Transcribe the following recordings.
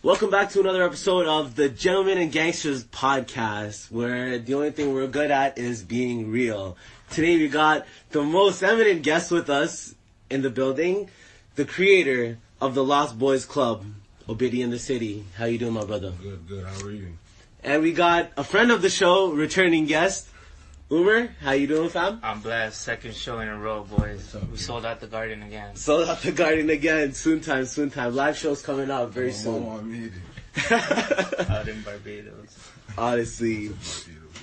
Welcome back to another episode of the Gentlemen and Gangsters podcast, where the only thing we're good at is being real. Today we got the most eminent guest with us in the building, the creator of the Lost Boys Club, Obidi in the City. How you doing, my brother? Good, good. How are you? And we got a friend of the show, returning guest, Umer. How you doing, fam? I'm blessed. Second show in a row, boys. up, We dude? sold out the garden again. Sold out the garden again. Soon time, soon time. Live shows coming out very soon. Mama made Out in Barbados. Honestly.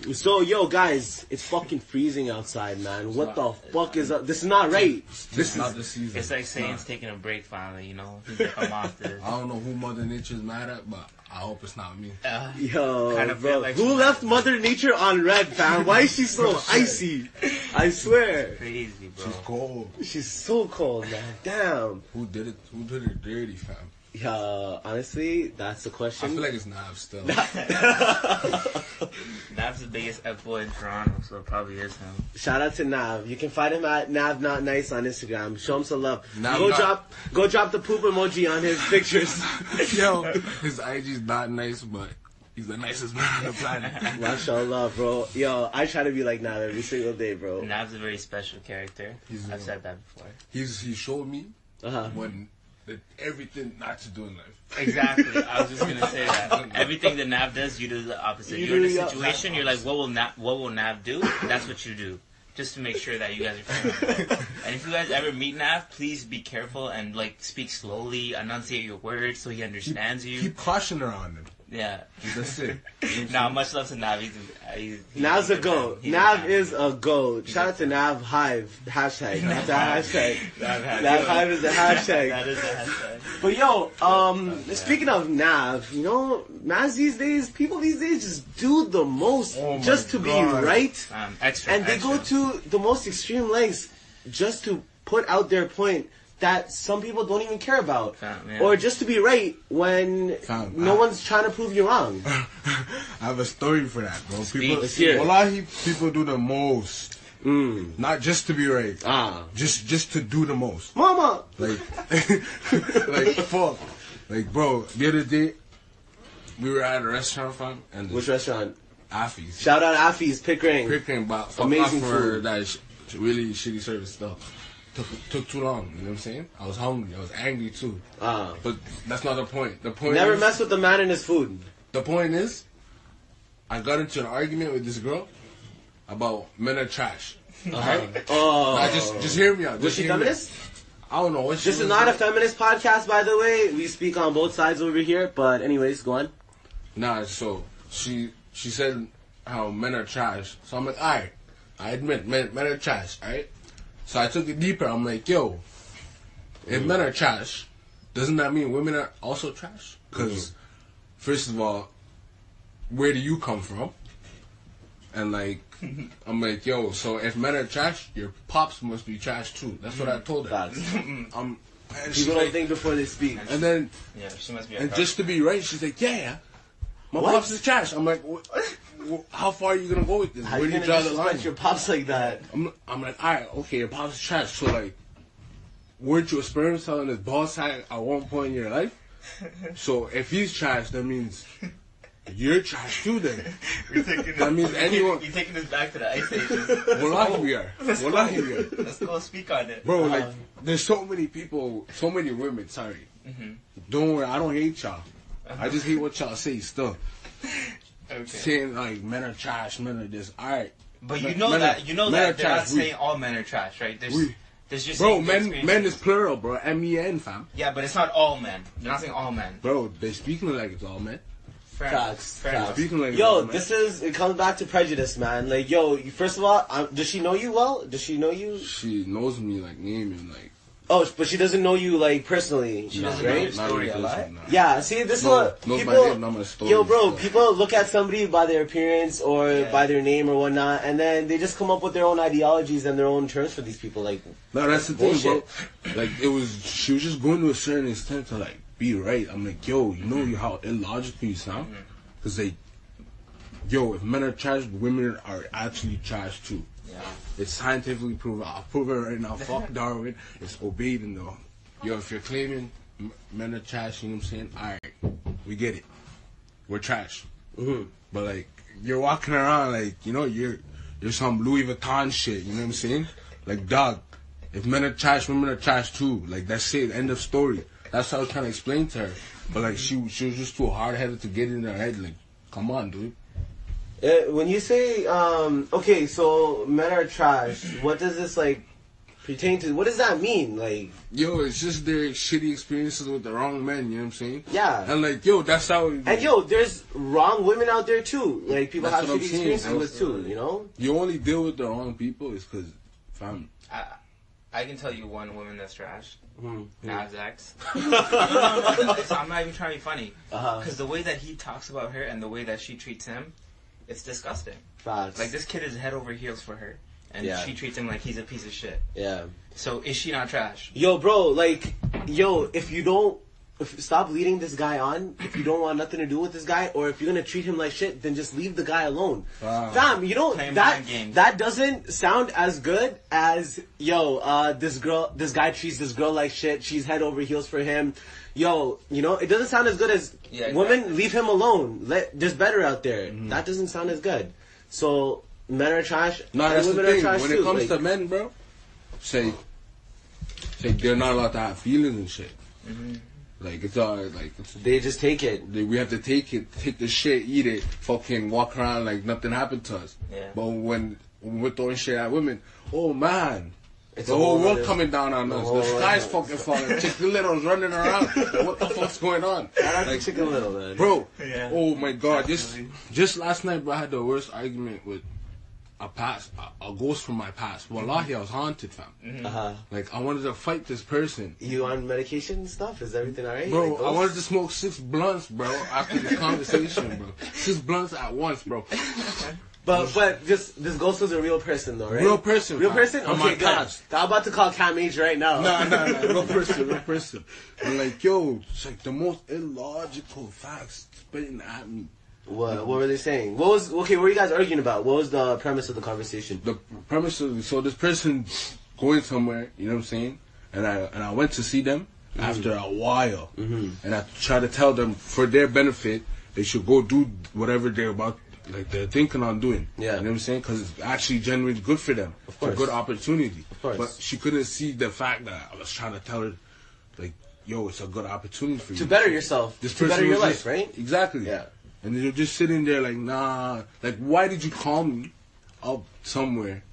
It. So, yo, guys, it's fucking freezing outside, man. What the fuck is up? This is not right. This is not the season. It's like Satan's taking a break finally, you know? He's like, I'm off this. I don't know who Mother Nature's mad at, but I hope it's not me. Uh, Yo, Kinda bro. like Who she- left Mother Nature on red, fam? Why is she so icy? I swear. crazy, bro. She's cold. She's so cold, man. Damn. Who did it? Who did it dirty, fam? Yeah, honestly, that's the question. I feel like it's Nav still. Nav's the biggest F-boy in Toronto, so it probably is him. Shout out to Nav. You can find him at Nav Not Nice on Instagram. Show him some love. Nav go Not- drop, go drop the poop emoji on his pictures. Yo, his IG's not nice, but he's the nicest man on the planet. Mashallah, bro. Yo, I try to be like Nav every single day, bro. Nav's a very special character. He's I've a- said that before. He's he showed me Uh-huh. when the, everything not to do in life. Exactly. I was just gonna say that. Everything that Nav does, you do the opposite. You You're in a situation, you're like, what will Nav, what will Nav do? That's what you do. Just to make sure that you guys are friends. and if you guys ever meet Nav, please be careful and like speak slowly, enunciate your words so he understands you. Keep caution around him. Yeah. That's it. Nah, much love to Nav. He's, he's, he's Nav's a good goat. man. Nav is a goat. Shout out to Nav Hive. Hashtag. That's a hashtag. Nav has- Nav Hive is a hashtag. That is a hashtag. But yo, um, speaking of Nav, you know, Mavs these days, people these days just do the most Oh just to be right. Um, extra. And they extra. go to the most extreme lengths just to put out their point that some people don't even care about. Fam, yeah. Or just to be right when Fam, no I- one's trying to prove you wrong. I have a story for that, bro. People, Let's hear it. people do the most, Mm. not just to be right, Ah. just just to do the most. Mama! Like, like fuck, like bro. The other day, we were at a restaurant, fam, and Which restaurant? Affy's. Shout out Affy's Pickering. Picking, but fuck Amazing off for food. that sh- really shitty service stuff. Took took too long. You know what I'm saying? I was hungry. I was angry too. Ah. But that's not the point. The point. Never is, mess with the man and his food. The point is, I got into an argument with this girl about men are trash. Alright? Oh. Nah, just just hear me out. Was she hear me out. feminist? I don't know This is not a feminist podcast, by the way. We speak on both sides over here. But anyways, go on. Nah, so she she said how men are trash. So I'm like, alright, I admit men men are trash, alright? So I took it deeper. I'm like, yo, if men are trash, doesn't that mean women are also trash? Because first of all, where do you come from? And like, I'm like, yo, so if men are trash, your pops must be trash too. That's what I told her. Facts. Um, and People don't like, think before they speak. and then Yeah, she must be and cop. just to be right, she's like, yeah, yeah. My What? pops is trash. I'm like, what, wh- how far are you gonna go with this? How Where you do you gonna draw the disrespect line? your pops like that? I'm, I'm like, alright, okay, your pops trash. So like, weren't you a sperm cell in his ball sack at one point in your life? So if he's trash, that means you're trash too. Then You're taking that means anyone. You're taking us back to the ice ages. Wallahi we are. Wallahi we are. Let's go speak on it. Bro, like, um, there's so many people, so many women. Sorry, mm-hmm. don't worry, I don't hate y'all. I just hate what y'all say still. Okay. Saying like men are trash, men are this. Alright. But you Men- know men that are- you know that they're not trash. We- saying all men are trash, right? There's We- there's just Bro, men men is plural, bro. M E N fam. yeah, but it's not all men. They're not saying all men. Bro, they speaking like it's all men. Fair enough. Facts, Fair facts. enough. Speaking like Yo, all this is it comes back to prejudice, man. Like, yo, first of all, um, does she know you well? Does she know you? She knows me like name and like. Oh, but she doesn't know you like personally, She nah, doesn't know right? your story really a lot? close. Yeah, see, this is No, what my people. name, not my story, yo, bro, so. people look at somebody by their appearance or Yeah. by their name or whatnot, and then they just come up with their own ideologies and their own terms for these people. Like, No, that's the thing, bro. Like it was, she was just going to a certain extent to like be right. I'm like, yo, you know how illogical you sound, Mm-hmm. because like, yo, if men are trash, women are actually trash too. Yeah. It's scientifically proven. I'll prove it right now. Fuck Darwin. It's obeyed in the. Yo, if you're claiming men are trash, you know what I'm saying? Alright. we get it. We're trash. Mhm. But like, you're walking around like, you know, you're you're some Louis Vuitton shit. You know what I'm saying? Like, dog, if men are trash, women are trash too. Like that's it. End of story. That's how I was trying to explain to her. But like, she she was just too hard headed to get in her head. Like, come on, dude. Uh, when you say, um, okay, so men are trash, what does this like pertain to? What does that mean? Like, Yo, it's just their shitty experiences with the wrong men. You know what I'm saying? yeah. And like, yo, that's how. And yo, there's wrong women out there too. Like people have shitty saying, experiences with too. You know? you only deal with the wrong people is because, fam. I, I can tell you one woman that's trash. Mhm. Nasdaq's. I'm not even trying to be funny. Uh-huh. Because the way that he talks about her and the way that she treats him, it's disgusting. Facts. Like this kid is head over heels for her, and Yeah. she treats him like he's a piece of shit. Yeah. So is she not trash? Yo, bro, like, yo, if you don't, if stop leading this guy on, if you don't want nothing to do with this guy, or if you're gonna treat him like shit, then just leave the guy alone. Wow. Fam, you know Playing that that doesn't sound as good as yo, uh, this girl, this guy treats this girl like shit. She's head over heels for him. Yo, you know, it doesn't sound as good as Yeah, women. Leave him alone. Let there's better out there. Mm-hmm. That doesn't sound as good. So men are trash. No, that's the women are thing. trash When too. it comes like- to men, bro, say, say they're not allowed to have feelings and shit. Like it's all like it's, they just take it. they, we have to take it, take the shit, eat it, fucking walk around like nothing happened to us. Yeah. But when, when we're throwing shit at women, oh man. It's the a whole whole world coming down on the us. The sky's other- fucking falling. Chickalitos running around. what the fuck's going on? Like, to Chicken Little, man. Bro, Yeah. oh my god, just just last night, bro, I had the worst argument with a past, a, a ghost from my past. Wallahi, I was haunted, fam. Uh-huh. Like I wanted to fight this person, You on medication and stuff? Is everything alright? bro. Like I wanted to smoke six blunts, bro, after this conversation, bro. Six blunts at once, bro. But but just this ghost was a real person though, right? Real person, Real fam. person. On Okay, my good. past. I'm about to call CAMH right now. Nah, nah, nah, real person, real person. And like, yo, it's like the most illogical facts spitting at me. What what were they saying? What was okay? What were you guys arguing about? What was the premise of the conversation? the premise of so this person going somewhere, you know what I'm saying? And I and I went to see them after a while, Mm-hmm. and I tried to tell them for their benefit they should go do whatever they're about, like they're thinking on doing. Yeah. you know what I'm saying? Because it's actually genuinely good for them. Of course. it's a good opportunity. Of course. but she couldn't see the fact that I was trying to tell her, like, yo, it's a good opportunity for you To better yourself. this to better your life, just- right? Exactly. Yeah. And you're just sitting there like, nah. Like, why did you call me up somewhere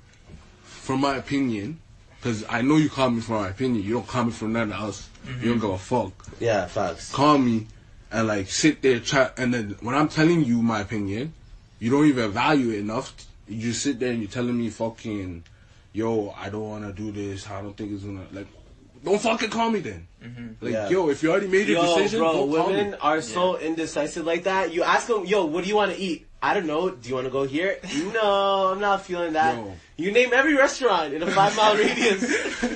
for my opinion? Because I know you called me for my opinion. You don't call me for nothing else. You don't mm-hmm. give a fuck. Yeah, facts. Call me and like sit there try. And then when I'm telling you my opinion, you don't even value it enough. You just sit there and you're telling me fucking, yo, I don't want to do this. I don't think it's gonna like. Don't fucking call me then. Like, Yeah. yo, if you already made your Yo, decision, bro, don't call me. women are so indecisive like that. You ask them, yo, what do you want to eat? I don't know. Do you want to go here? No, I'm not feeling that. Yo. You name every restaurant in a five mile radius.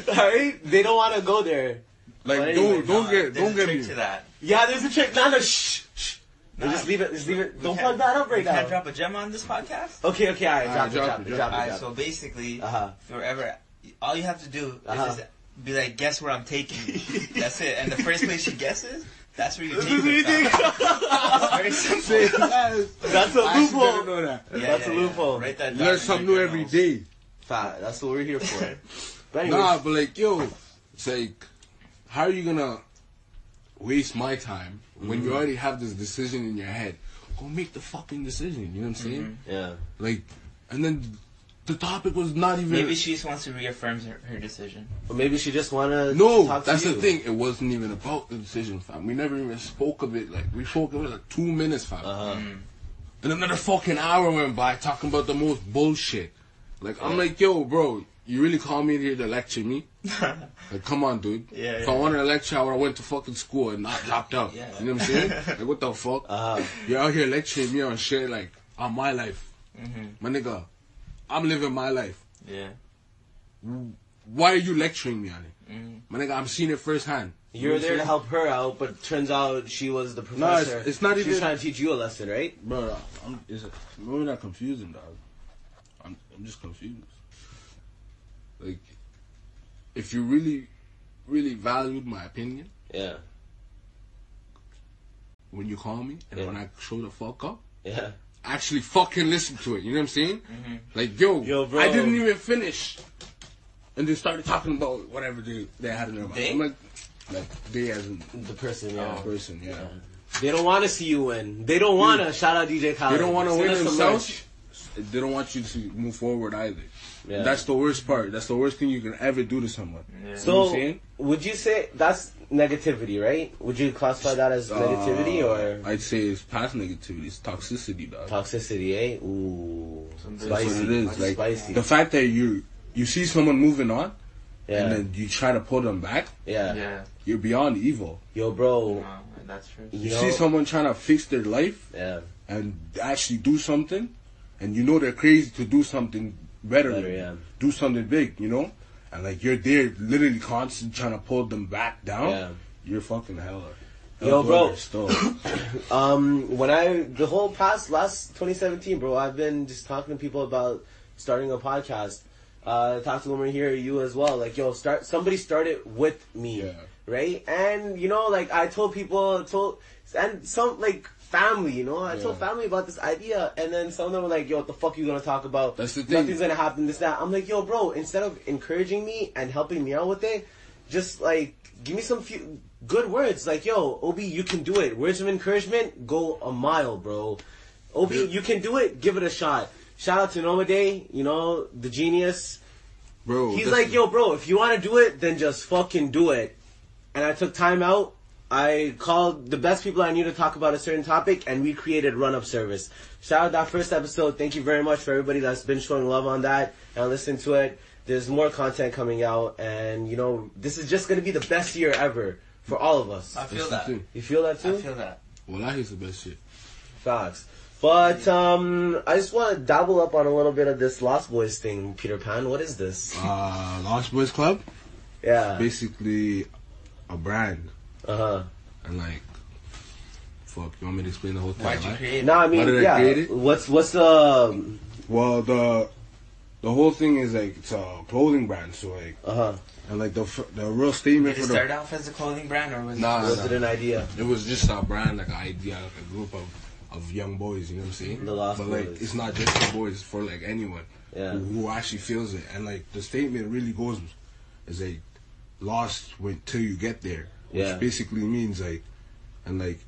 Alright? They don't want to go there. Like, But don't don't Nah, get there's don't get me. to that. Yeah, there's a trick. No, no, shh, shh. No, just leave it. Just leave it. Don't plug that up right we Can't now. drop a gem on this podcast. Okay, okay, alright. Alright, Drop it, drop drop it, it, drop drop it. Alright, drop so basically, Uh-huh. forever, all you have to do Uh-huh. is just be like, guess where I'm taking you. That's it. And the first place she guesses, that's where you This take is what you her. think. Very simple. That's a I actually loophole. didn't know that. Yeah, That's yeah, a yeah. loophole. Write that down learn in something your new every journals. day. Fat. That's what we're here for. But anyways, Nah, but like, yo, it's like, how are you gonna waste my time when Mm-hmm. you already have this decision in your head? Go make the fucking decision. You know what I'm saying? yeah. Like, and then the topic was not even. Maybe she just wants to reaffirm her, her decision. Or maybe she just wanna no, talk to that's you. the thing. It wasn't even about the decision, fam. We never even spoke of it. Like, we spoke of it like two minutes, fam. Uh-huh. And another fucking hour went by talking about the most bullshit. Like, I'm like, yo, bro, you really call me here to lecture me? Like, come on, dude. Yeah, if yeah. I wanted to lecture, I would have went to fucking school and not dropped out. Yeah. You know what I'm saying? like, what the fuck? Uh-huh. You're out here lecturing me on shit, like, on my life. Mm-hmm. My nigga, I'm living my life. Yeah. Why are you lecturing me on it? Mm-hmm. My nigga, I'm seeing it firsthand. You know You're what there to help her out, but turns out she was the No, professor. it's- it's not She's even- trying to teach you a lesson, right? Bro, I'm, it's, we're not confusing, dog. I'm, I'm just confused. Like, if you really, really valued my opinion, Yeah. when you call me and Yeah. when I show the fuck up, Yeah. Actually fucking listen to it. You know what I'm saying? Mm-hmm. Like, yo, Yo, bro. I didn't even finish. And they started talking about whatever they, they had in their mind. They? I'm like, like they as in The person, yeah. a person, yeah. They don't want to see you win. They don't want to. Shout out DJ Khaled. They don't want to win themselves. They don't want you to move forward either. Yeah. That's the worst part. That's the worst thing you can ever do to someone. Yeah. You know what So, I'm would you say that's negativity, right? Would you classify that as negativity Uh, or I'd say it's past negativity. It's toxicity, dog. toxicity, eh? Ooh, Some That's spicy. what it is. Like spicy. the fact that you you see someone moving on yeah, and then you try to pull them back, yeah, Yeah. you're beyond evil. Yo, bro. No, that's true. You You know, see someone trying to fix their life yeah, and actually do something, and you know they're crazy to do something better, Better, yeah. do something big, you know, and like you're there, literally constantly trying to pull them back down. Yeah. You're fucking hella. Yo, bro. Still. Um, when I the whole past last 2017, bro, I've been just talking to people about starting a podcast. Uh, talk to women here, you as well. Like, yo, start. Somebody started with me, Yeah. right? And you know, like I told people, told and some like family, you know, I told family about this idea, and then some of them were like, "Yo, what the fuck are you gonna talk about? That's the thing. Nothing's gonna happen. This that." I'm like, "Yo, bro, instead of encouraging me and helping me out with it, just like give me some few good words. Like, yo, Obi, you can do it. Words of encouragement, go a mile, bro. Obi, Yeah. you can do it. Give it a shot. Shout out to Nomade, you know, the genius. bro. He's like, yo, bro, if you want to do it, then just fucking do it. And I took time out. I called the best people I knew to talk about a certain topic, and we created Run Up Service. Shout out that first episode. Thank you very much for everybody that's been showing love on that and listening to it. There's more content coming out, and you know, this is just gonna be the best year ever for all of us. I feel that. thing. You feel that too. I feel that. Well, that is the best shit. Facts. But um, I just want to dabble up on a little bit of this Lost Boys thing, Peter Pan. What is this? Uh, Lost Boys Club, Yeah. basically a brand, Uh huh. and like, fuck, you want me to explain the whole thing? Why'd you right? create it? No, I mean, Why did I yeah. create it? What's what's the um, Well, the the whole thing is like it's a clothing brand, so like, uh huh? and like the f- the real statement Did it for start the off as a clothing brand or was Nah, it Was nah. it an idea? it was just a brand, like an idea, like a group of of young boys. You know what I'm saying? The Lost but like, Boys. it's not just for boys; it's for like anyone Yeah. who, who actually feels it. And like the statement really goes is like lost when till you get there, which Yeah. basically means like, and like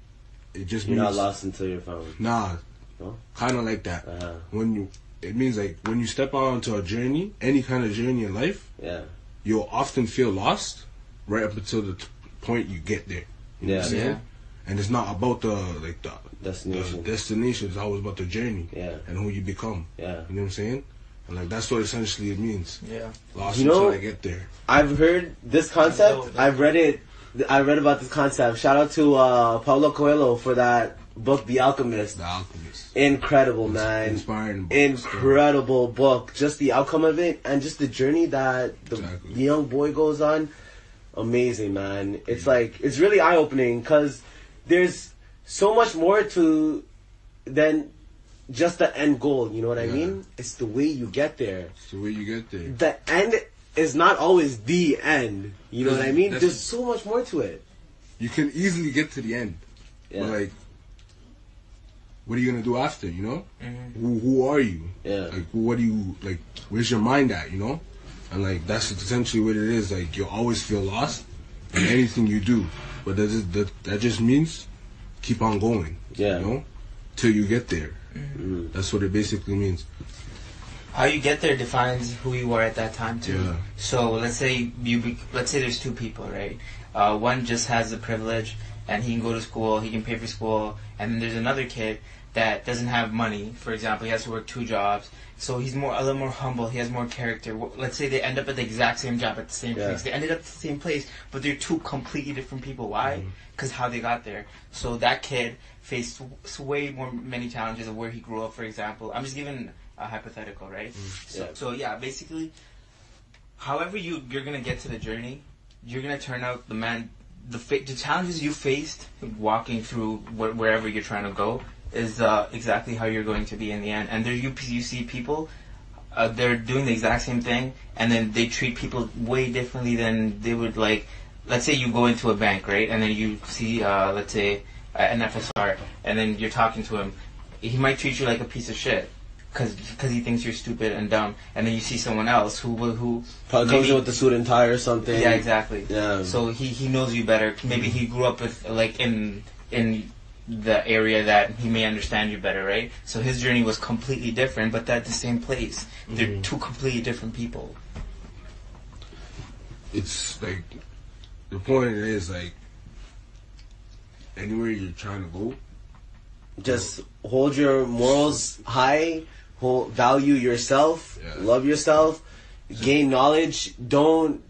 it just means You're means not lost until you're found. Nah, No? kind of like that. Uh-huh. When you, it means like when you step out onto a journey, any kind of journey in life, Yeah. you'll often feel lost right up until the t- point you get there. You know what I'm Yeah. saying? Yeah. And it's not about the like the Destination. The destination. It's always about the journey. Yeah. And who you become. Yeah. You know what I'm saying? And like that's what essentially it means. Yeah. Lost You know- until I get there. I've heard this concept. I've read it. I read about this concept. Shout out to uh, Paulo Coelho for that book, The Alchemist. The alchemist. Incredible, man. Inspiring. book. incredible book. Just the outcome of it and just the journey that the, Exactly. the young boy goes on. Amazing, man. It's like it's really eye opening because there's so much more to than just the end goal. You know what I mean? It's the way you get there. It's the way you get there. The end is not always the end. You know what I mean? There's so much more to it. You can easily get to the end. Yeah. But like, what are you gonna do after? You know, Mhm. who who are you? Yeah. Like, what do you like? Where's your mind at? You know, and like that's essentially what it is. Like you'll always feel lost in anything you do, but that just, that that just means keep on going. Yeah. You know, till you get there. Mm. That's what it basically means. How you get there defines who you are at that time too. Yeah. So let's say you be, let's say there's two people, right? Uh, one just has the privilege and he can go to school, he can pay for school, and then there's another kid that doesn't have money. For example, he has to work two jobs, so he's more a little more humble. He has more character. Let's say they end up at the exact same job at the same Yeah. place. They ended up at the same place, but they're two completely different people. Why? Because how they got there. So that kid faced way more many challenges of where he grew up. For example, I'm just giving a hypothetical, right? So, Yeah. so yeah, basically, however you you're gonna get to the journey, you're gonna turn out the man. The fa- the challenges you faced walking through wh- wherever you're trying to go is uh, exactly how you're going to be in the end. And there you you see people. Uh, they're doing the exact same thing, and then they treat people way differently than they would like. Let's say you go into a bank, right, and then you see, uh, let's say, an FSR, and then you're talking to him, he might treat you like a piece of shit. Cause, cause he thinks you're stupid and dumb, and then you see someone else who will- who Probably comes in with the suit and tie or something. yeah, exactly. Yeah. So he, he knows you better. Maybe he grew up with like in in the area that he may understand you better, right? So his journey was completely different, but they're at the same place. They're Mm-hmm. two completely different people. It's like the point is like anywhere you're trying to go, Just hold your morals high. Hold, value yourself. Yeah. Love yourself. Gain knowledge. Don't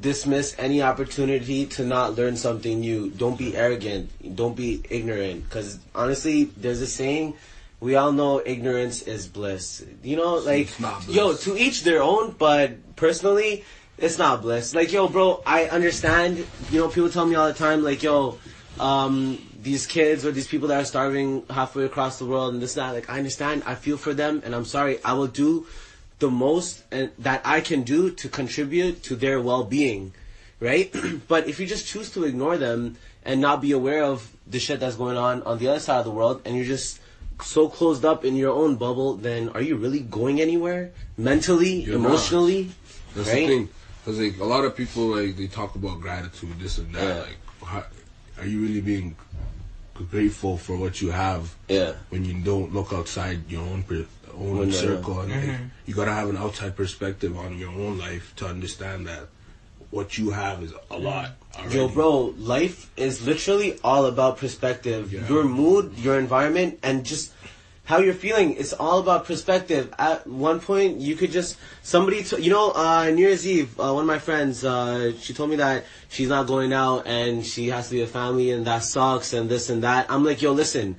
dismiss any opportunity to not learn something new. Don't be arrogant. Don't be ignorant. Because honestly, there's a saying. We all know ignorance is bliss. You know, like yo, to each their own. But personally, it's not bliss. Like yo, bro, I understand. You know, people tell me all the time, like yo, um, these kids or these people that are starving halfway across the world and this and that. Like I understand. I feel for them, and I'm sorry. I will do the most and that I can do to contribute to their well-being, right? but if you just choose to ignore them and not be aware of the shit that's going on on the other side of the world, and you're just so closed up in your own bubble, then are you really going anywhere mentally, You're not. emotionally? That's Right? the thing. Because like a lot of people like they talk about gratitude, this and that. Yeah. Like, how, are you really being grateful for what you have Yeah. when you don't look outside your own per, own Window, circle? And Mm-hmm. you gotta have an outside perspective on your own life to understand that what you have is a lot. Already. Yo, bro, life is literally all about perspective. Yeah. Your mood, your environment, and just how you're feeling. It's all about perspective. At one point, you could just somebody, t- you know, uh, New Year's Eve, uh, one of my friends, uh, she told me that she's not going out and she has to be a family, and that sucks, and this and that. I'm like, yo, listen.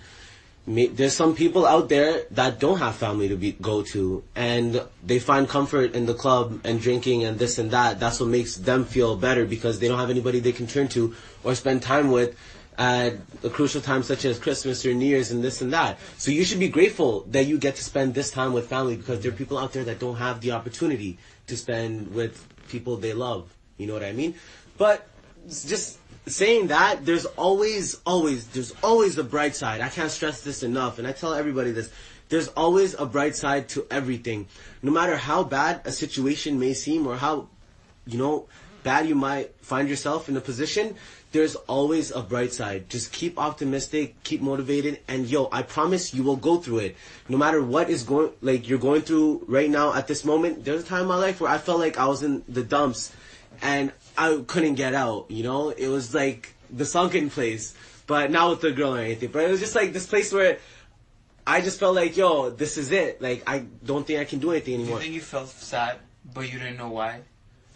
Me, there's some people out there that don't have family to be, go to, and they find comfort in the club and drinking and this and that. That's what makes them feel better because they don't have anybody they can turn to or spend time with at a crucial time such as Christmas or New Year's and this and that. So you should be grateful that you get to spend this time with family because there are people out there that don't have the opportunity to spend with people they love. You know what I mean? But just saying that there's always always there's always a bright side i can't stress this enough and i tell everybody this there's always a bright side to everything no matter how bad a situation may seem or how you know bad you might find yourself in a position there's always a bright side just keep optimistic keep motivated and yo i promise you will go through it no matter what is going like you're going through right now at this moment there's a time in my life where i felt like i was in the dumps and I couldn't get out. You know, it was like the sunken place, but not with the girl or anything. But it was just like this place where I just felt like, yo, this is it. Like I don't think I can do anything anymore. Do you think you felt sad, but you didn't know why?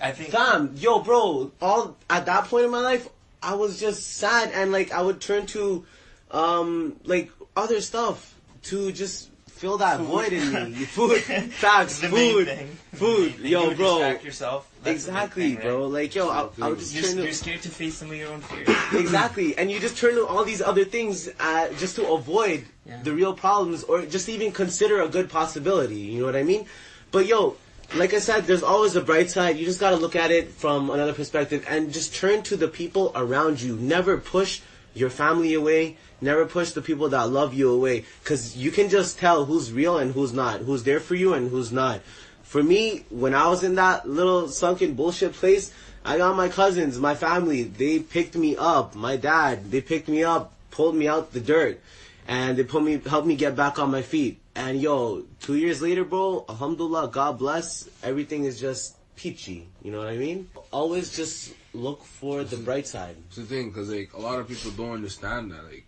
I think. Fam, yo, bro, all at that point in my life, I was just sad and like I would turn to, um, like other stuff to just fill that void in me. Food, facts, food, food. Yo, bro, distract yourself. That's exactly, thing, bro. right? Like, yo, I, I would just You're, turn to you're scared to face some of your own fears. exactly and you just turn to all these other things uh, just to avoid Yeah. the real problems or just even consider a good possibility you know what i mean but yo like i said there's always a bright side. You just got to look at it from another perspective and just turn to the people around you. Never push your family away. Never push the people that love you away. Because you can just tell who's real and who's not who's there for you and who's not. For me, when I was in that little sunken bullshit place, I got my cousins, my family, they picked me up. My dad, they picked me up, pulled me out the dirt, and they put me, helped me get back on my feet. And yo, two years later, bro, alhamdulillah, God bless, everything is just peachy. You know what I mean? Always just look for the bright side. It's the thing, because like a lot of people don't understand that like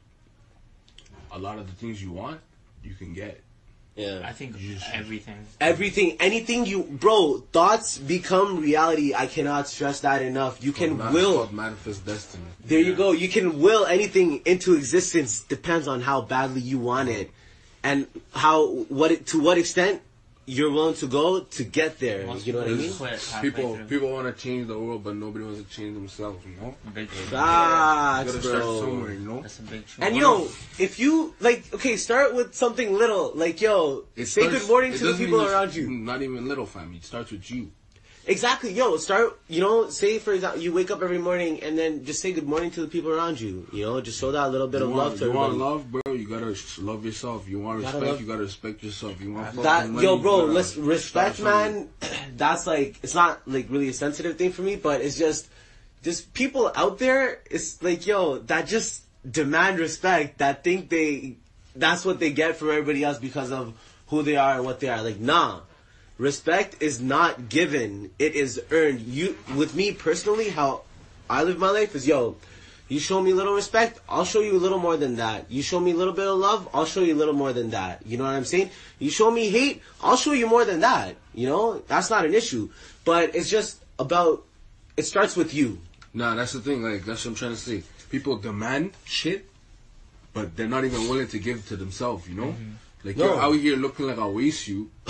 a lot of the things you want, you can get. Yeah. I think just- everything. Everything, anything you, bro, thoughts become reality. I cannot stress that enough. You can It's will. manifest destiny. There you go. You can will anything into existence. Depends on how badly you want it, and how what it, to what extent you're willing to go to get there. Most You know what I mean? just quit halfway People through. people want to change the world, but nobody wants to change themselves. You know, Big you Facts, gotta start bro. somewhere. You know, That's a big truth. And yo, if you like, okay, start with something little. Like yo, It say starts- good morning to the people even- around you. Not even little family. It starts with you. Exactly, yo, start, you know, say for example, you wake up every morning and then just say good morning to the people around you, you know, just show that little bit You of want, love to you want love, bro? You gotta love yourself. You want Gotta respect? you gotta respect yourself. You want That, money, yo, bro, let's respect, man. That's like, it's not like really a sensitive thing for me, but it's just, just people out there, it's like, yo, that just demand respect, that think they, that's what they get from everybody else because of who they are and what they are. Like, nah. Respect is not given, it is earned. You, with me personally, how I live my life is, yo, you show me a little respect, I'll show you a little more than that. You show me a little bit of love, I'll show you a little more than that. You know what I'm saying? You show me hate, I'll show you more than that. You know? That's not an issue. But it's just about, it starts with you. Nah, that's the thing. Like that's what I'm trying to say. People demand shit, but they're not even willing to give to themselves. You know, mm-hmm. Like No. you're out here looking like I waste you.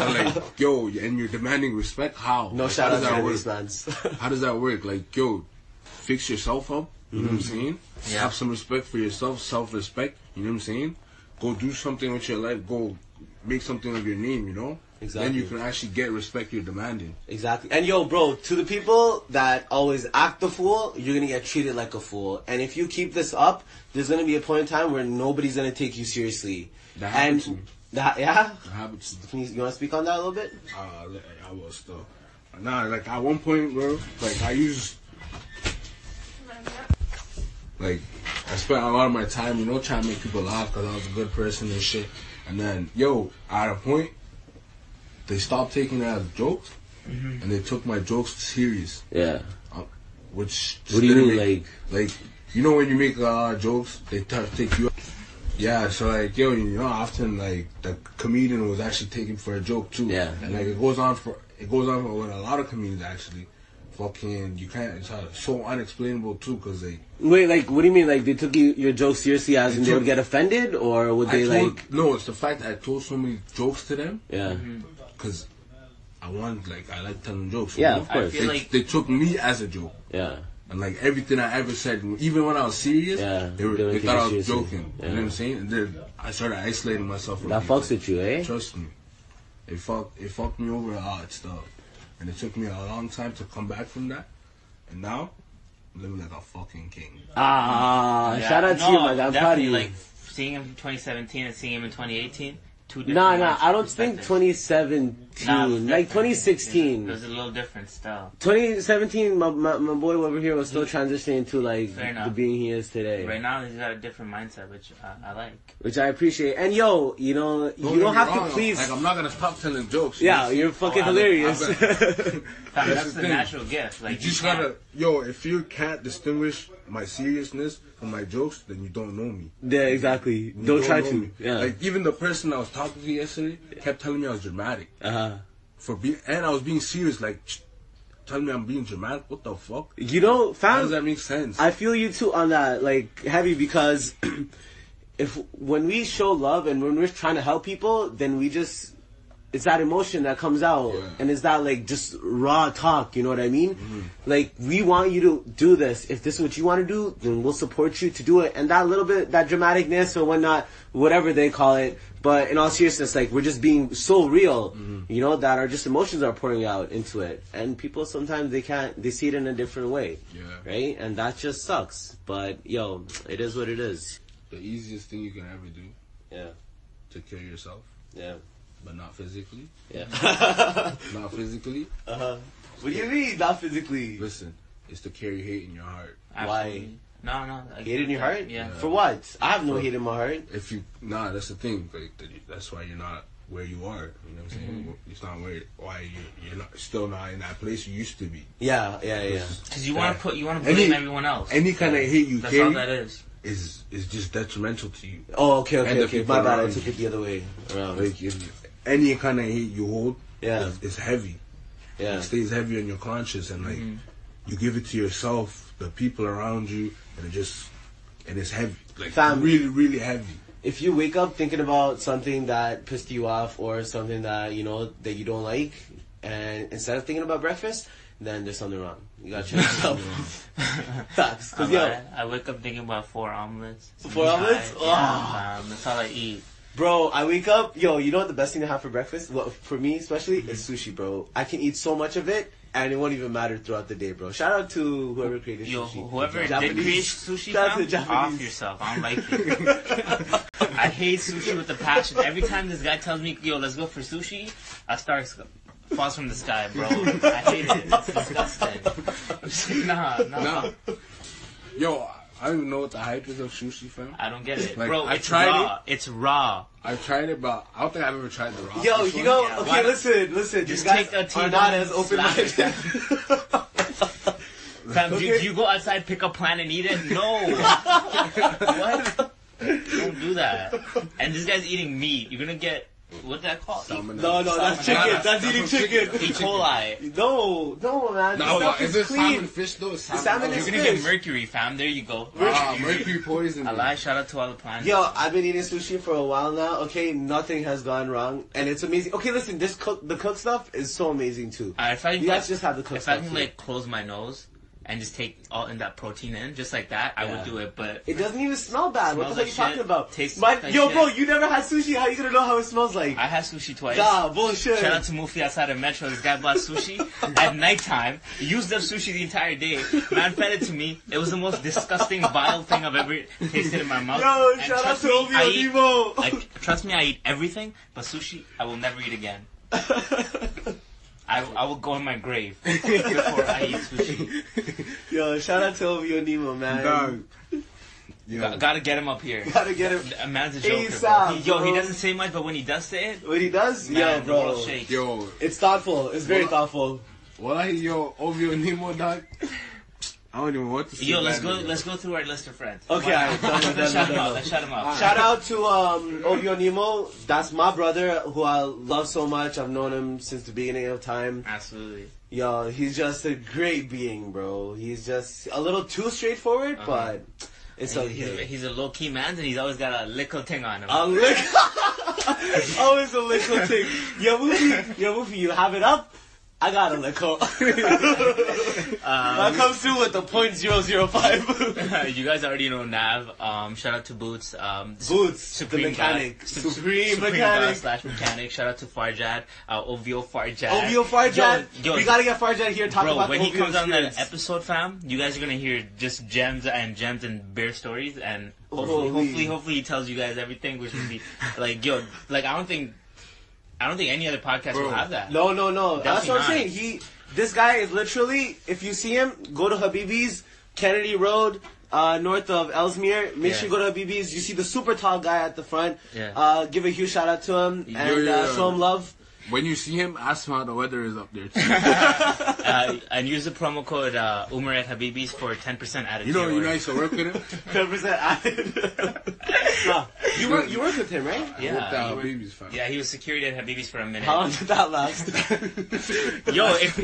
and like yo, and you're demanding respect. How? No Like, shout how out does to that any work? How does that work? Like yo, fix yourself up. You know what I'm Mm-hmm. saying? Yeah. Have some respect for yourself, self respect. You know what I'm saying? Go do something with your life. Go make something of your name. You know. Exactly. Then you can actually get respect you're demanding. Exactly. And yo, bro, to the people that always act the fool, you're gonna get treated like a fool. And if you keep this up, there's gonna be a point in time where nobody's gonna take you seriously. That happened to and me. that, yeah. It happens. Can you, you want to speak on that a little bit? uh, I was still. Nah, like at one point, bro, like I used, like I spent a lot of my time, you know, trying to make people laugh because I was a good person and shit. And then, yo, at a point, they stopped taking it as jokes, Mm-hmm. and they took my jokes serious, Yeah. which. What do you mean, make- like? like you know when you make a lot of jokes, they t- take you. Yeah, so like yo, you know, often like the comedian was actually taken for a joke too. Yeah. and like it goes on for it goes on for with a lot of comedians actually. Fucking, you can't. It's uh, so unexplainable too, cause they. Wait, like, what do you mean? Like, they took you, your jokes seriously as in they would get offended? Or would I they, told, like, no, it's the fact that I told so many jokes to them, yeah. cause I want like I like telling jokes. Yeah, of course. They, like they took me as a joke. Yeah. And like everything I ever said, even when I was serious, Yeah, they, were, they don't they take thought I was seriously. joking. Yeah. You know what I'm saying? And then I started isolating myself from That people. fucks with you, eh? Trust me, it fucked it fucked me over a lot stuff, and it took me a long time to come back from that. And now, I'm living like a fucking king. Ah, Yeah, shout out to no, you, my guy. I'm proud of you. Like seeing him in 2017 and seeing him in 2018, two different. nah, nah, I don't think 2017. Nah, like different. 2016. There's a little different still. 2017, my, my, my boy over here was still transitioning to like the being he is today, Right now, he's got a different mindset, which I, I like. which I appreciate. And yo, you know, you don't have wrong, to please. Like I'm not gonna stop telling jokes. yeah, you you're fucking Oh, hilarious. I bet. Fam, That's that's the the natural gift. Like You just can't- gotta, yo. If you can't distinguish my seriousness from my jokes, then you don't know me. yeah, exactly. You Don't try to. me. Yeah. Like even the person I was talking to yesterday kept telling me I was dramatic uh huh. for being, and I was being serious. Like telling me I'm being dramatic. What the fuck? You know, How does that make sense? I feel you too on that, like heavy because if when we show love and when we're trying to help people, then we just it's that emotion that comes out Yeah. and it's that like just raw talk, you know what I mean? Mm-hmm. Like we want you to do this. If this is what you want to do, then we'll support you to do it. And that little bit that dramaticness or whatnot, whatever they call it, but in all seriousness, like we're just being so real, Mm-hmm. you know, that our just emotions are pouring out into it. And people sometimes they can't they see it in a different way. Yeah. Right? And that just sucks. But yo, it is what it is. the easiest thing you can ever do Yeah. to kill yourself, Yeah. But not physically. Yeah. Not physically. uh-huh. What do you mean? Not physically. Listen, it's to carry hate in your heart. Absolutely. No, no. I Hate in your heart? Yeah. For what? I have no hate in my heart. If you nah, that's the thing. Like that's why you're not where you are. You know what I'm saying? It's not where why you you're not still not in that place you used to be. Yeah, yeah, yeah. Because you want to put, you want to Any- blame everyone else. Any kind of hate you That's all carry that is. is is just detrimental to you. Oh, okay, okay, okay. My bad. I took it the other way around. Like if any kind of hate you hold, Yeah. is, is heavy. Yeah. It stays heavy on your conscience, and like you give it to yourself, the people around you, and it just and it's heavy, like Fam. really, really heavy. If you wake up thinking about something that pissed you off or something that, you know, that you don't like, and instead of thinking about breakfast, then there's something wrong. You gotta check yourself. Facts. Cause I'm yo, like- I wake up thinking about four omelets. Four omelets? I- Yeah, um, that's all I eat. Bro, I wake up, yo, you know what the best thing to have for breakfast? Well, for me especially, mm-hmm. is sushi, bro. I can eat so much of it, and it won't even matter throughout the day, bro. Shout out to whoever created Yo, sushi. whoever did Japanese- create sushi, Shout out to fam, the off yourself. I don't like it. I hate sushi with a passion. Every time this guy tells me, "Yo, let's go for sushi," a star falls from the sky, bro. I hate it. It's disgusting. nah, nah. Nah. Yo, I don't even know what the hype is of sushi, fam. I don't get it, Like, bro. I It's tried raw. It's raw. I've tried it, but I don't think I've ever tried the raw. Yo, fish you one. know, Yeah, okay, why- listen, listen. Just These guys take a are T-bone not and as open-minded. Fam, you, Okay. you go outside, pick a plant, and eat it? No. what? Don't do that. And this guy's eating meat. You're gonna get what's that called? Salmon. no, no, that's Salmon. chicken. Nah, That's eating chicken. E. coli. No, no, man. No, This stuff is it clean. salmon fish though? Salmon. salmon is You're gonna fish. get mercury, fam. There you go. Ah, mercury poison. I lie. Shout out to all the plants. Yo, I've been eating sushi for a while now. Okay, nothing has gone wrong, and it's amazing. Okay, listen, this cook, the cook stuff is so amazing too. Uh, if I can, You guys like, just have the cook if I can here. like close my nose and just take all in that protein in, just like that, I would do it. But It doesn't even smell bad. what the hell are you like talking about? Tastes My- like yo, shit. bro, you never had sushi. How you gonna know how it smells like? I had sushi twice. Nah, bullshit. Shout out to Mufi outside of Metro. This guy bought sushi at nighttime. Used up sushi the entire day. Man fed it to me. It was the most disgusting, vile thing I've ever tasted in my mouth. Yo, And shout out to Obi eat- trust me, I eat everything, but sushi, I will never eat again. I, I will go in my grave before I eat sushi. Yo, shout out to Obi Nemo, man. Dog. Yo, Got, gotta get him up here. Gotta get him. A man's a joker. ASAP, He, yo, he doesn't say much, but when he does say it, What he does? man, yo, bro. yo, It's thoughtful. It's very What? thoughtful. what I yo, Ovio Nemo, dog. I don't even know what to say. Yo, let's go. about Let's go through our list of friends. Okay, alright, done, done, Let's done, shout him out. done. Let's shout him out. Shout out to um, Obio Nemo. That's my brother who I love so much. I've known him since the beginning of time. Absolutely. Yo, he's just a great being, bro. He's just a little too straightforward, Uh-huh. but it's He's, okay. he's a low key man, and he's always got a little thing on him. A lick. Always a little thing. Yo, movie, yo, movie, you have it up? I got a little. that comes through with the point zero zero five. you guys already know Nav. Um, shout out to Boots. Um, Boots, the mechanic. God, Supreme God mechanic. slash mechanic. Shout out to Farjad. Uh, Ovio Farjad. Ovio Farjad. Yo, yo, we gotta get Farjad here. Talk Bro, about when the he Ovio comes on that episode, fam, you guys are gonna hear just gems and gems and bear stories, and hopefully, Holy. hopefully, hopefully, he tells you guys everything, which would be like, yo, like I don't think, I don't think any other podcast Bro, will have that. No, no, no. That's Definitely what I'm not. saying. He, this guy is literally. If you see him, go to Habibi's, Kennedy Road, uh, north of Ellesmere. Make Yeah. sure you go to Habibi's. You see the super tall guy at the front. Yeah. Uh, give a huge shout out to him and yo, uh, yo. show him love. When you see him, ask him how the weather is up there. Too. Uh, and use the promo code uh, Umar at Habibis for ten percent added. You to know, your you know, I used to work with him. Ten percent added. Nah, you work. You work with him, right? Worked Yeah, out you were- babies, fam. yeah, he was security at Habibis for a minute. How long did that last? Yo, if,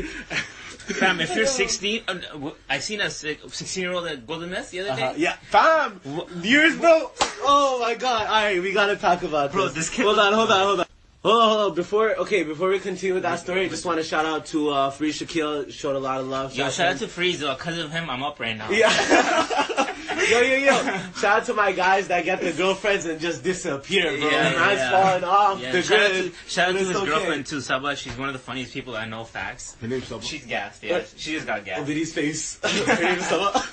fam, if you're 16, uh, w- I seen a 16 year old at Golden Nest the other day. Uh-huh. Yeah, fam. Years, bro. Oh my god. All right, we gotta talk about Bro, this. this kid- Hold on, hold on, hold on. Hold on. Before, okay, before we continue with that story, I just want to shout out to uh, Free Shaquille. Showed a lot of love. Yo, shout out to Freeze, though. Because of him, I'm up right now. Yeah. yo, yo, yo. Shout out to my guys that get their girlfriends and just disappear, bro. Yeah, Man's yeah. falling off Yeah, the shout out grid. to, shout out but to it's his okay. girlfriend, too, Saba. She's one of the funniest people I know, facts. Her name's Saba. She's gassed, yeah. She just got gassed. Ovidi's face. Her name is Saba.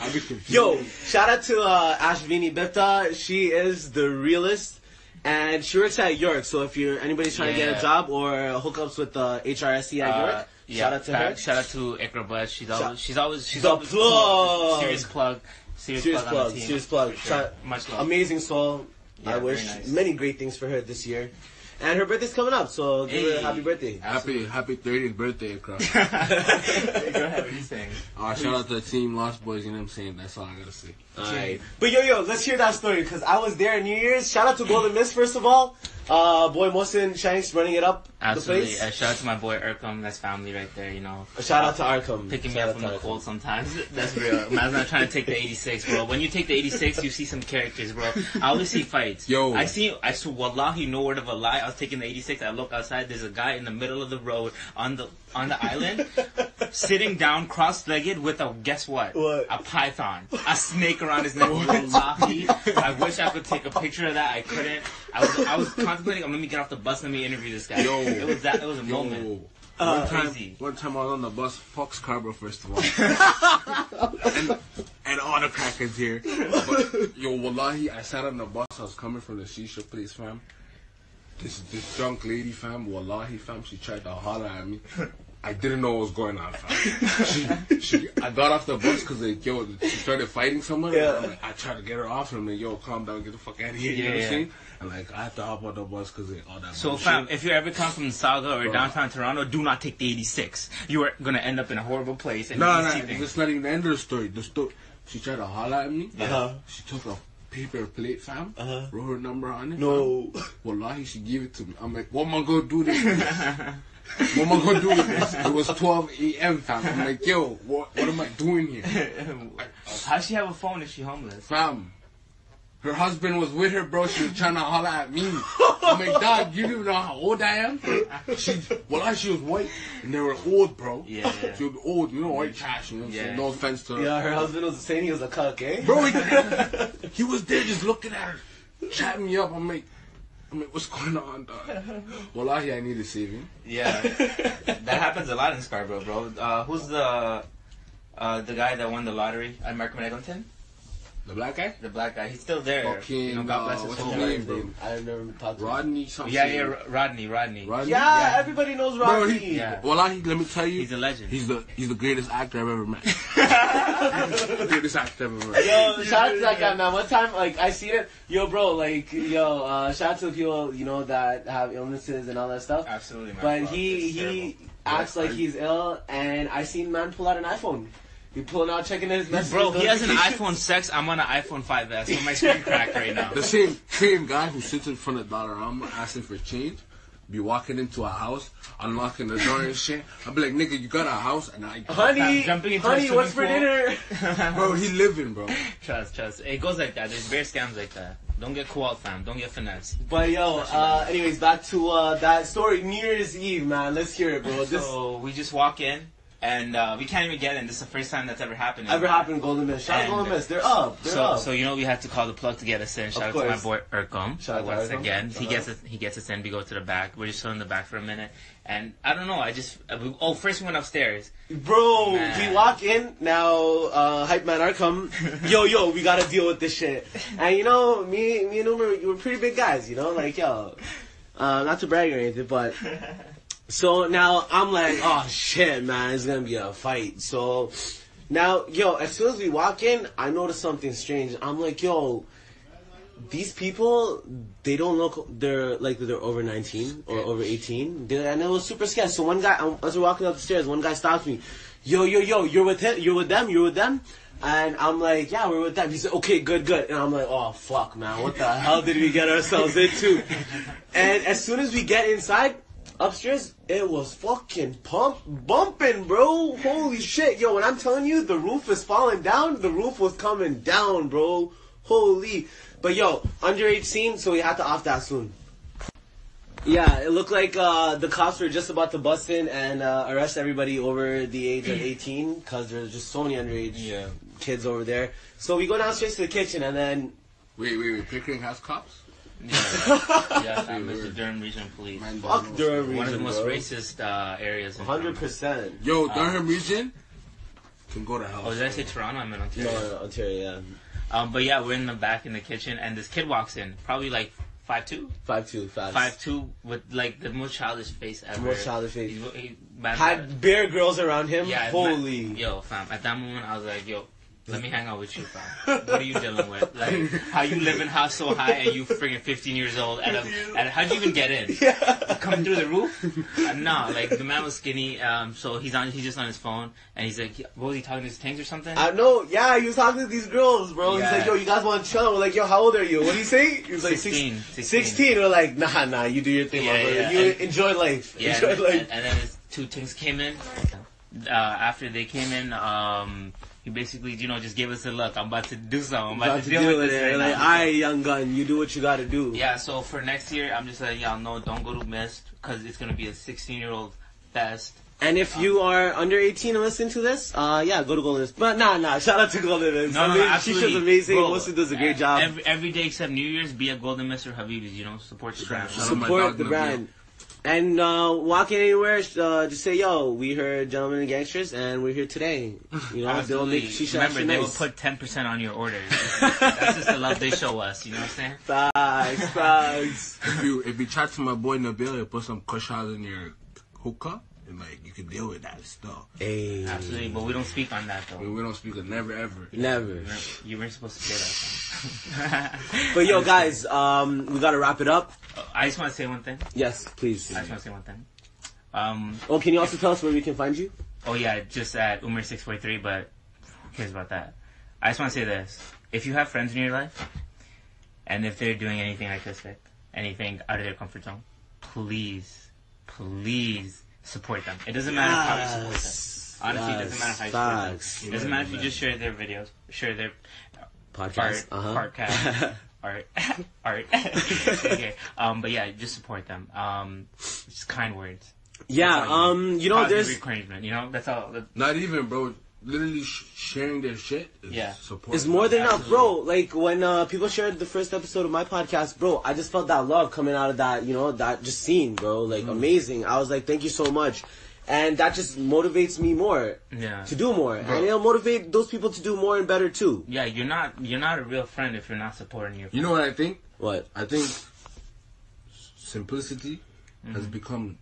I'll be confused. Yo, shout out to uh, Ashvini Betta. She is the realest. And she works at York, so if you're anybody's trying to get a job or hookups with the HRSC at Uh, York, yeah, shout out to her. Shout out to Ikra Buzz. She's always, she's always, she's The always plug. Serious plug. Serious, Serious plug, plug, on the team. serious plug. For sure. Shout- Much love. Amazing soul. Yeah, I wish nice. many great things for her this year. And her birthday's coming up, so give her a happy birthday. Happy, happy 30th birthday, across. Go ahead, what are you saying? uh, shout out to the team Lost Boys, you know what I'm saying? That's all I gotta say. Alright. But yo, yo, let's hear that story, because I was there in New Year's. Shout out to Golden Mist, first of all. Uh, boy Mohsin Shanks running it up Absolutely. the Uh, place. shout out to my boy Urkum. That's family right there, you know. A shout out to Arkham. Picking me up out from the Arkham. cold sometimes. That's real. Man's not trying to take the 86, bro. When you take the 86, you see some characters, bro. I always see fights. Yo. I see, I swear, wallahi, no word of a lie. I was taking the 86. I look outside. There's a guy in the middle of the road on the on the island, sitting down, cross-legged, with a guess what? What? A python, a snake around his neck. Wallahi, I wish I could take a picture of that. I couldn't. I was I was contemplating. oh, let me get off the bus. Let me interview this guy. Yo. it was that. It was a Yo, moment. Uh, one time, Crazy. one time I was on the bus, fuck Scarborough first of all, and, and all the crackers here. But, yo, wallahi, I sat on the bus. I was coming from the shisha place, fam. This this drunk lady, fam, wallahi, fam, she tried to holler at me. I didn't know what was going on, fam. She, she, I got off the bus because like, yo, she started fighting someone. Yeah. Like, I tried to get her off, and I'm like, yo, calm down, get the fuck out of here. You know what I'm yeah. saying? And like, I had to hop on the bus because like, all that. So, bullshit. fam, if you ever come from Sauga or Bro. downtown Toronto, do not take the 86. You are gonna end up in a horrible place. And No, no, that's not even the end of the story. The story, she tried to holler at me. Uh-huh. She took a paper plate, fam, Uh-huh. wrote her number on it. No. fam. Wallahi, she gave it to me. I'm like, what am I gonna do this? what am I gonna do with this? It was 12 a.m., fam. I'm like, yo, what, what am I doing here? How's she have a phone if she homeless? Fam, her husband was with her, bro. She was trying to holler at me. I'm like, dog, you don't even know how old I am? She, well, she was white, and they were old, bro. Yeah, yeah. She was old, you know, white trash, you know. Yeah. So no offense to her. Yeah, her husband was saying he was a cuck, eh? Bro, he, he was there just looking at her, chatting me up. I'm like, I'm like, what's going on, dog? Wallahi, I need a saving. Yeah, that happens a lot in Scarborough, bro. Uh, who's the uh, the guy that won the lottery at Markham and Eglinton? The black guy? The black guy. He's still there. Fucking, you know, God uh, bless his what's his name, bro? I've never talked to him. Rodney something. Yeah, yeah, Rodney, Rodney. Rodney? Yeah, Yeah. everybody knows Bro, Rodney. he, Yeah. Wallahi, let me tell you, He's a legend. he's the he's the greatest actor I've ever met. the greatest actor I've ever met. Yo, shout out to that guy, man. One time, like, I seen it. Yo, bro, like, yo, uh, shout out to people, you know, that have illnesses and all that stuff. Absolutely, man. But Fuck, he he terrible. acts like he's ill, and I seen man pull out an iPhone. He pulling out, checking his messages. Bro, he has an iPhone 6. I'm on an iPhone 5S with my screen cracked right now. The same same guy who sits in front of Dollarama asking for change, be walking into a house, unlocking the door and shit. I'll be like, nigga, you got a house, and I, Honey, Jumping into honey, what's for dinner? bro, he living, bro. Trust, trust. It goes like that. There's bare scams like that. Don't get co-op, fam. Don't get finesse. But yo, uh, anyways, back to uh, that story. New Year's Eve, man. Let's hear it, bro. This So we just walk in, and uh, we can't even get in. This is the first time that's ever happened. ever happened, Golden Mist. Shout out Golden Mist. They're up. They're So, up. so you know we had to call the plug to get us in. Shout out to my boy Urkum. Shout out once again, he Shout gets out. us. He gets us in. We go to the back. We're just in the back for a minute, and I don't know. I just uh, we, oh, first we went upstairs. Bro, Man. we walk in now. Uh, hype man come. Yo, yo, we gotta deal with this shit. And you know, me, me and Umar, we were pretty big guys. You know, like yo, uh, not to brag or anything, but so now I'm like, oh shit, man, it's gonna be a fight. So now, yo, as soon as we walk in, I notice something strange. I'm like, yo. These people, they don't look. They're like they're over 19 or over 18. They, and it was super scary. So one guy, um, as we're walking up the stairs, one guy stops me. Yo, yo, yo, you're with him. You're with them. You're with them. And I'm like, yeah, we're with them. He said, okay, good, good. And I'm like, oh fuck, man, what the hell did we get ourselves into? And as soon as we get inside, upstairs, it was fucking pump bumping, bro. Holy shit, yo! When I'm telling you, the roof is falling down. The roof was coming down, bro. Holy. But yo, underage scene, so we had to off that soon. Yeah, it looked like uh, the cops were just about to bust in and uh, arrest everybody over the age of 18 because there's just so many underage Yeah. kids over there. So we go downstairs to the kitchen and then Wait, wait, wait. Pickering has cops? Yeah, yeah fam, it's the Durham Regional Police. Man, fuck don't know. Durham One of the most bro. racist uh, areas. One hundred percent. Yo, Durham region can go to hell. Oh, did I say Toronto? I meant No, Ontario. no, Ontario, yeah. Um, but yeah, we're in the back in the kitchen, and this kid walks in, probably like five two, Five two, fast. five two, with like the most childish face ever. Most childish face. He, he, man, Had bare girls around him. yeah, Holy. man, yo, fam. At that moment, I was like, yo. Let me hang out with you, fam. What are you dealing with? Like, how you live in house so high and you freaking 15 years old? And, and how'd you even get in? Yeah. Coming through the roof? Uh, nah, like the man was skinny. Um, so he's on. He's just on his phone, and he's like, what was he talking to his tanks or something? I know, yeah, he was talking to these girls, bro. Yeah. He's like, yo, you guys want to chill? We're like, yo, how old are you? What do you say? He was like, 16, 16. 16. 16. We're like, nah, nah, you do your thing, Yeah, my brother. yeah, You and- enjoy life. Yeah, enjoy and, life. and, and then his two things came in. Uh, after they came in, um, he basically, you know, just gave us a look. I'm about to do something. I'm about, About to to deal, deal with with it. right Like, now. alright, young gun, you do what you gotta do. Yeah, so for next year, I'm just letting y'all know, don't go to Mist, because it's going to be a 16-year-old fest. And if you are under 18 and listen to this, uh, yeah, go to Golden Mist. But nah, nah, shout out to Golden Mist. No, no, I mean, no, absolutely. Shisha's amazing. Bro, Wilson does a great uh, job. Every, every day except New Year's, be a Golden Mist or Habib's, you know, support your brand. Shout out my Support dog, the Nabil. brand. And uh, walking anywhere, uh, just say, "Yo, we heard Gentlemen and Gangsters, and we're here today." You know, they'll make shisha Remember, extra they will put 10% on your order. That's just the love they show us, you know what I'm saying? Facts, facts. If you if you chat to my boy Nabil, you put some kush out in your hookah, and like you can deal with that stuff. Hey, Absolutely, but we don't speak on that though. mean, we don't speak of never ever. never. You weren't supposed to say that. But yo, guys, um, we gotta wrap it up. I just want to say one thing. Yes, please. I just want to say one thing. Um, Oh, can you also tell us where we can find you? oh yeah, just at Umar six four three. But who cares about that? I just want to say this: if you have friends in your life, and if they're doing anything artistic, anything out of their comfort zone, please, please support them. It doesn't matter how you support them. Yes. Honestly, it doesn't matter how you support them. Facts. It doesn't matter if you just share their videos, share their Podcast. art, Uh-huh. podcast, art, art. okay, um, but yeah, just support them. Um, just kind words. yeah. That's all you Um, need. you know, Positive there's encouragement. You know, that's all. that- Not even, bro. Literally sh- sharing their shit. Is Yeah. support. It's more than enough, bro. Like when uh, people shared the first episode of my podcast, bro, I just felt that love coming out of that, you know, that just scene, bro. Like Mm-hmm. amazing. I was like, thank you so much, and that just motivates me more Yeah. to do more, and it'll motivate those people to do more and better too. Yeah, you're not you're not a real friend if you're not supporting your. You know what I think? What? I think simplicity has Mm-hmm. become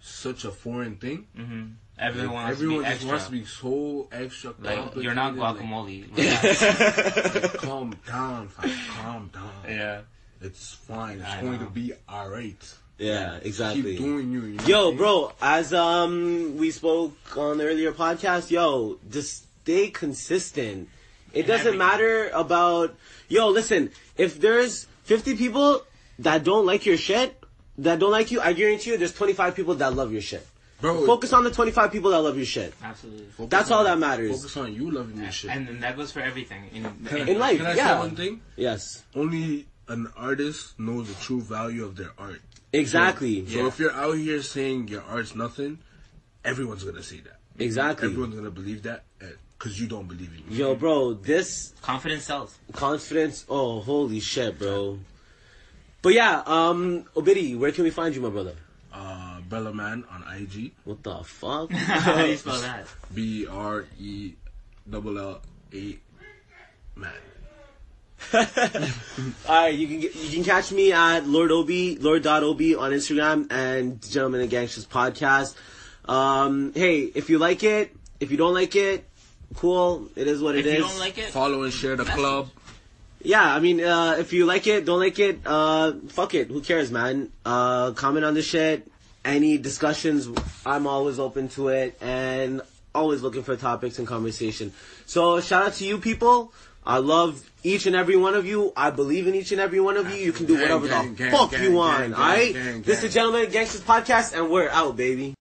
such a foreign thing. hmm Everyone wants Everyone to be just extra. wants to be so extra. like you're not guacamole. like, calm down, fam, calm down. yeah. It's fine. It's I going know. to be alright. Yeah, exactly. Keep doing you. you know Yo, what I mean? bro, as um we spoke on the earlier podcast, yo, just stay consistent. It doesn't everything. matter about yo, listen, if there's 50 people that don't like your shit, that don't like you, I guarantee you there's 25 people that love your shit. Bro, Focus on the 25 people that love your shit. Absolutely. focus That's all that matters. Focus on you loving your shit. And then that goes for everything in, Can I- in life, Can I yeah. say one thing? Yes. Only an artist knows the true value of their art. Exactly. So if you're out here saying your art's nothing, everyone's gonna say that. Exactly. Everyone's gonna believe that because you don't believe in Yo, bro, this confidence sells. confidence, oh, holy shit, bro. But yeah, um, Obidi, where can we find you, my brother? Uh, Bella Man on IG. What the fuck? How do you spell that? B R E double L A man. Alright, you can get, you can catch me at Lord Obi, Lord.Obi on Instagram and Gentlemen and Gangsters podcast. Um, hey, if you like it, if you don't like it, cool. It is what If it is. you don't like it, Follow and share the club. yeah, I mean, uh, if you like it, don't like it, uh, fuck it. Who cares, man? Uh, comment on the shit. Any discussions, I'm always open to it and always looking for topics and conversation. So shout out to you people. I love each and every one of you. I believe in each and every one of you. You can do whatever gang, the gang, fuck gang, you want, alright? This is Gentlemen Gangsters Podcast and we're out, baby.